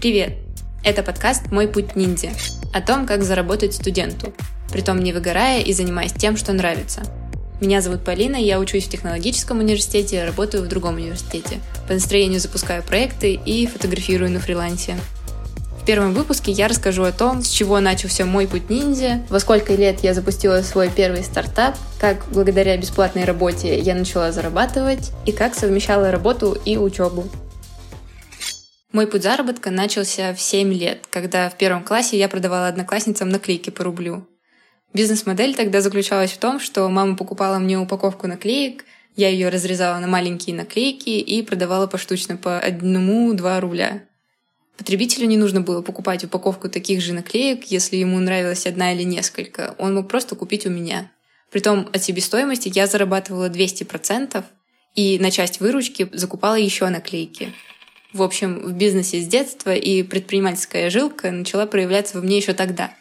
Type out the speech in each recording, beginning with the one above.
Привет! Это подкаст «Мой путь ниндзя» о том, как заработать студенту, притом не выгорая и занимаясь тем, что нравится. Меня зовут Полина, я учусь в технологическом университете, работаю в другом университете. По настроению запускаю проекты и фотографирую на фрилансе. В первом выпуске я расскажу о том, с чего начался мой путь ниндзя, во сколько лет я запустила свой первый стартап, как благодаря бесплатной работе я начала зарабатывать и как совмещала работу и учебу. Мой путь заработка начался в 7 лет, когда в первом классе я продавала одноклассницам наклейки по рублю. Бизнес-модель тогда заключалась в том, что мама покупала мне упаковку наклеек, я ее разрезала на маленькие наклейки и продавала поштучно по одному-два рубля. Потребителю не нужно было покупать упаковку таких же наклеек, если ему нравилась одна или несколько. Он мог просто купить у меня. Притом от себестоимости я зарабатывала 200%, и на часть выручки закупала еще наклейки. В общем, в бизнесе с детства и предпринимательская жилка начала проявляться во мне еще тогда.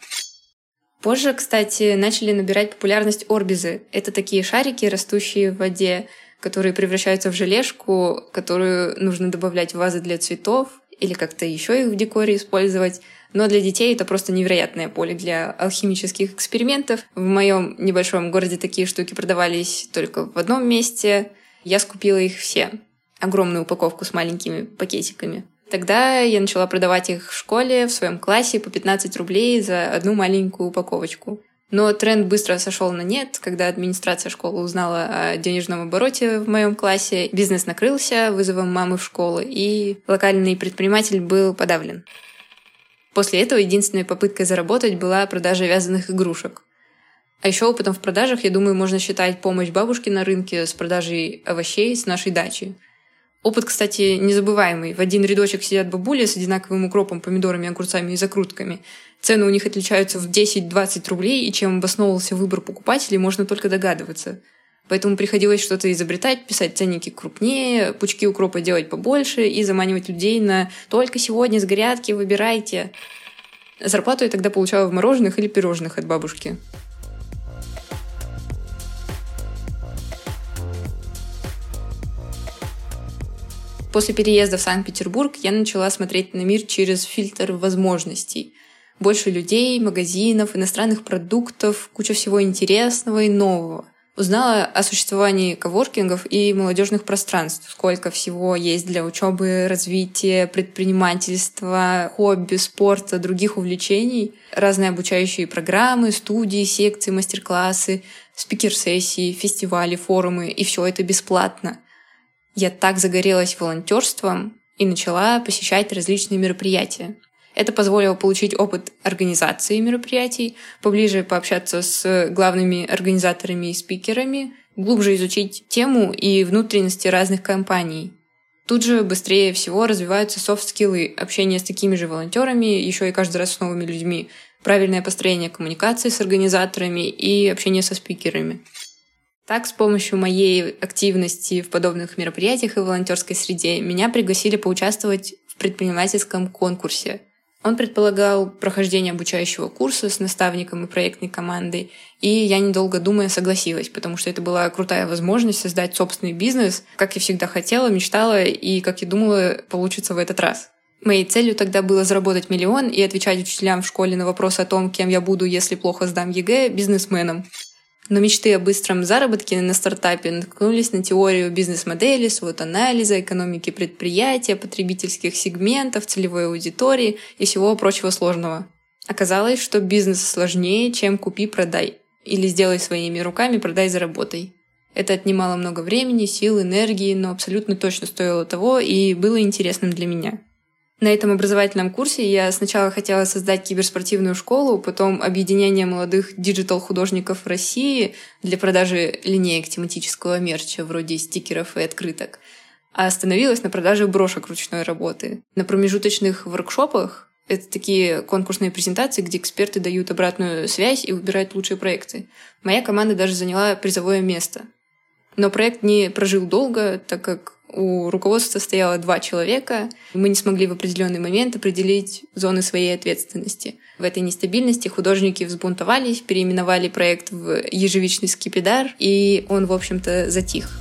Позже, кстати, начали набирать популярность орбизы. Это такие шарики, растущие в воде, которые превращаются в желешку, которую нужно добавлять в вазы для цветов, или как-то еще их в декоре использовать. Но для детей это просто невероятное поле для алхимических экспериментов. В моем небольшом городе такие штуки продавались только в одном месте. Я скупила их все. Огромную упаковку с маленькими пакетиками. Тогда я начала продавать их в школе, в своем классе по 15 рублей за одну маленькую упаковочку. Но тренд быстро сошел на нет, когда администрация школы узнала о денежном обороте в моем классе. Бизнес накрылся вызовом мамы в школу, и локальный предприниматель был подавлен. После этого единственной попыткой заработать была продажа вязаных игрушек. А еще опытом в продажах, я думаю, можно считать помощь бабушки на рынке с продажей овощей с нашей дачи. Опыт, кстати, незабываемый. В один рядочек сидят бабули с одинаковым укропом, помидорами, огурцами и закрутками. Цены у них отличаются в 10-20 рублей, и чем обосновывался выбор покупателей, можно только догадываться. Поэтому приходилось что-то изобретать, писать ценники крупнее, пучки укропа делать побольше и заманивать людей на «только сегодня с грядки выбирайте». Зарплату я тогда получала в мороженых или пирожных от бабушки. После переезда в Санкт-Петербург я начала смотреть на мир через фильтр возможностей. Больше людей, магазинов, иностранных продуктов, куча всего интересного и нового. Узнала о существовании коворкингов и молодежных пространств, сколько всего есть для учебы, развития, предпринимательства, хобби, спорта, других увлечений, разные обучающие программы, студии, секции, мастер-классы, спикер-сессии, фестивали, форумы, и все это бесплатно я так загорелась волонтерством и начала посещать различные мероприятия. Это позволило получить опыт организации мероприятий, поближе пообщаться с главными организаторами и спикерами, глубже изучить тему и внутренности разных компаний. Тут же быстрее всего развиваются софт-скиллы, общение с такими же волонтерами, еще и каждый раз с новыми людьми, правильное построение коммуникации с организаторами и общение со спикерами. Так, с помощью моей активности в подобных мероприятиях и волонтерской среде меня пригласили поучаствовать в предпринимательском конкурсе. Он предполагал прохождение обучающего курса с наставником и проектной командой, и я, недолго думая, согласилась, потому что это была крутая возможность создать собственный бизнес, как я всегда хотела, мечтала и, как я думала, получится в этот раз. Моей целью тогда было заработать миллион и отвечать учителям в школе на вопрос о том, кем я буду, если плохо сдам ЕГЭ, бизнесменом. Но мечты о быстром заработке на стартапе наткнулись на теорию бизнес-модели, SWOT-анализа, экономики предприятия, потребительских сегментов, целевой аудитории и всего прочего сложного. Оказалось, что бизнес сложнее, чем купи-продай. Или сделай своими руками, продай, заработай. Это отнимало много времени, сил, энергии, но абсолютно точно стоило того и было интересным для меня. На этом образовательном курсе я сначала хотела создать киберспортивную школу, потом объединение молодых digital-художников России для продажи линеек тематического мерча, вроде стикеров и открыток, а остановилась на продаже брошек ручной работы. На промежуточных воркшопах это такие конкурсные презентации, где эксперты дают обратную связь и выбирают лучшие проекты. Моя команда даже заняла призовое место. Но проект не прожил долго, так как у руководства стояло два человека. Мы не смогли в определенный момент определить зоны своей ответственности. В этой нестабильности художники взбунтовались, переименовали проект в «Ежевичный скипидар», и он, в общем-то, затих.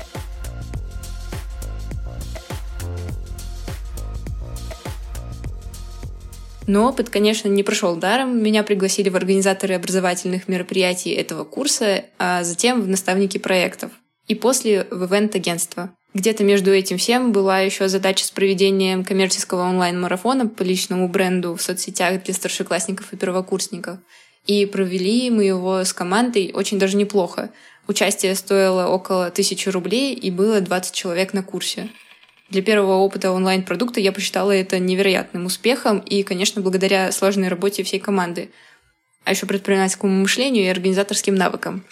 Но опыт, конечно, не прошел даром. Меня пригласили в организаторы образовательных мероприятий этого курса, а затем в наставники проектов. И после в ивент-агентство. Где-то между этим всем была еще задача с проведением коммерческого онлайн-марафона по личному бренду в соцсетях для старшеклассников и первокурсников. И провели мы его с командой очень даже неплохо. Участие стоило около тысячи рублей, и было 20 человек на курсе. Для первого опыта онлайн-продукта я посчитала это невероятным успехом и, конечно, благодаря сложной работе всей команды, а еще предпринимательскому мышлению и организаторским навыкам.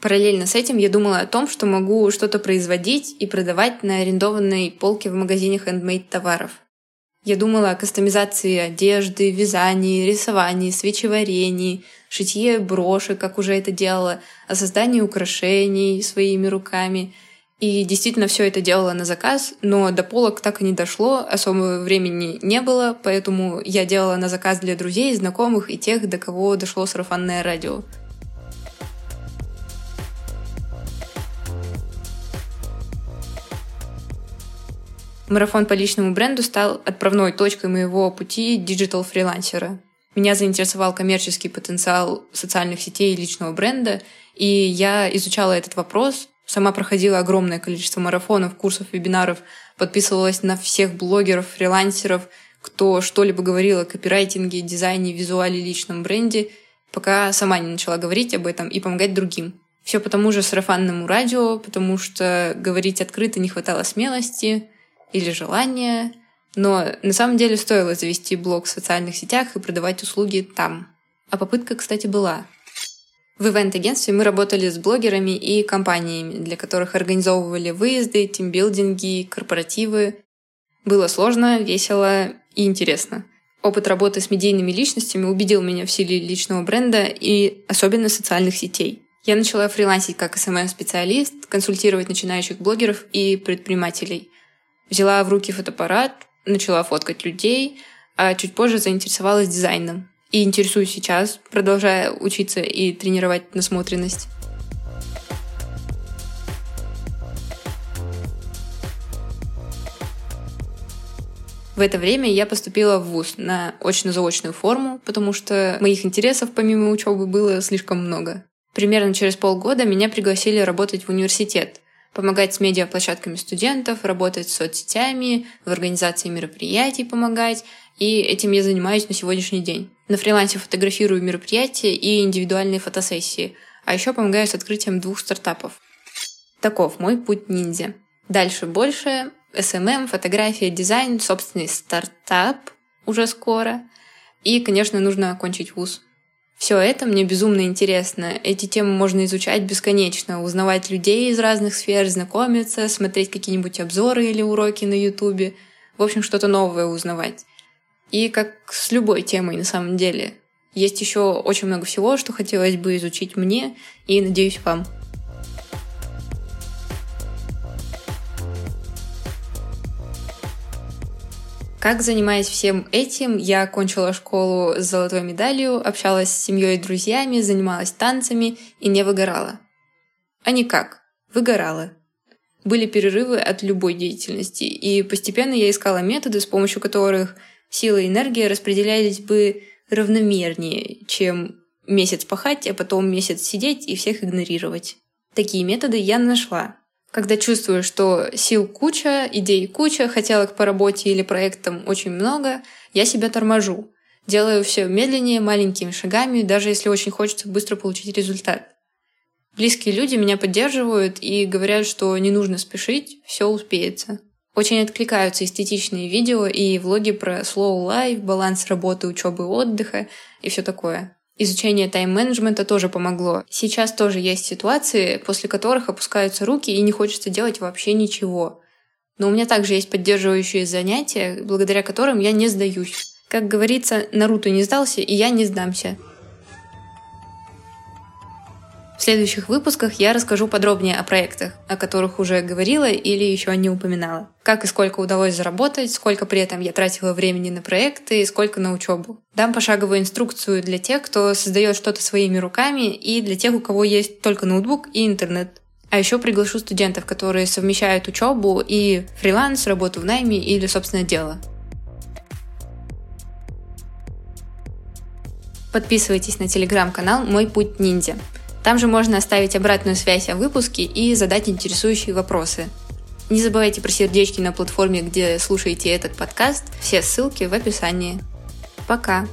Параллельно с этим я думала о том, что могу что-то производить и продавать на арендованной полке в магазине хендмейд товаров. Я думала о кастомизации одежды, вязании, рисовании, свечеварении, шитье брошек, как уже это делала, о создании украшений своими руками – и действительно все это делала на заказ, но до полок так и не дошло, особого времени не было, поэтому я делала на заказ для друзей, знакомых и тех, до кого дошло сарафанное радио. Марафон по личному бренду стал отправной точкой моего пути digital-фрилансера. Меня заинтересовал коммерческий потенциал социальных сетей и личного бренда, и я изучала этот вопрос, Сама проходила огромное количество марафонов, курсов, вебинаров, подписывалась на всех блогеров, фрилансеров, кто что-либо говорил о копирайтинге, дизайне, визуале, личном бренде, пока сама не начала говорить об этом и помогать другим. Все по тому же сарафанному радио, потому что говорить открыто не хватало смелости или желания, но на самом деле стоило завести блог в социальных сетях и продавать услуги там. А попытка, кстати, была. В ивент-агентстве мы работали с блогерами и компаниями, для которых организовывали выезды, тимбилдинги, корпоративы. Было сложно, весело и интересно. Опыт работы с медийными личностями убедил меня в силе личного бренда и особенно социальных сетей. Я начала фрилансить как SMM-специалист, консультировать начинающих блогеров и предпринимателей. Взяла в руки фотоаппарат, начала фоткать людей, а чуть позже заинтересовалась дизайном и интересуюсь сейчас, продолжая учиться и тренировать насмотренность. В это время я поступила в ВУЗ на очно-заочную форму, потому что моих интересов помимо учебы было слишком много. Примерно через полгода меня пригласили работать в университет, помогать с медиаплощадками студентов, работать с соцсетями, в организации мероприятий помогать, и этим я занимаюсь на сегодняшний день. На фрилансе фотографирую мероприятия и индивидуальные фотосессии, а еще помогаю с открытием двух стартапов. Таков мой путь ниндзя. Дальше больше. SMM, фотография, дизайн, собственный стартап уже скоро. И, конечно, нужно окончить вуз. Все это мне безумно интересно. Эти темы можно изучать бесконечно, узнавать людей из разных сфер, знакомиться, смотреть какие-нибудь обзоры или уроки на Ютубе. В общем, что-то новое узнавать. И как с любой темой на самом деле. Есть еще очень много всего, что хотелось бы изучить мне и, надеюсь, вам. Как занимаясь всем этим, я окончила школу с золотой медалью, общалась с семьей и друзьями, занималась танцами и не выгорала. А никак, выгорала. Были перерывы от любой деятельности, и постепенно я искала методы, с помощью которых сила и энергия распределялись бы равномернее, чем месяц пахать, а потом месяц сидеть и всех игнорировать. Такие методы я нашла. Когда чувствую, что сил куча, идей куча, хотелок по работе или проектам очень много, я себя торможу. Делаю все медленнее, маленькими шагами, даже если очень хочется быстро получить результат. Близкие люди меня поддерживают и говорят, что не нужно спешить, все успеется. Очень откликаются эстетичные видео и влоги про slow life, баланс работы, учебы, отдыха и все такое. Изучение тайм-менеджмента тоже помогло. Сейчас тоже есть ситуации, после которых опускаются руки и не хочется делать вообще ничего. Но у меня также есть поддерживающие занятия, благодаря которым я не сдаюсь. Как говорится, Наруто не сдался, и я не сдамся. В следующих выпусках я расскажу подробнее о проектах, о которых уже говорила или еще не упоминала. Как и сколько удалось заработать, сколько при этом я тратила времени на проекты и сколько на учебу. Дам пошаговую инструкцию для тех, кто создает что-то своими руками и для тех, у кого есть только ноутбук и интернет. А еще приглашу студентов, которые совмещают учебу и фриланс, работу в найме или собственное дело. Подписывайтесь на телеграм-канал «Мой путь ниндзя». Там же можно оставить обратную связь о выпуске и задать интересующие вопросы. Не забывайте про сердечки на платформе, где слушаете этот подкаст. Все ссылки в описании. Пока!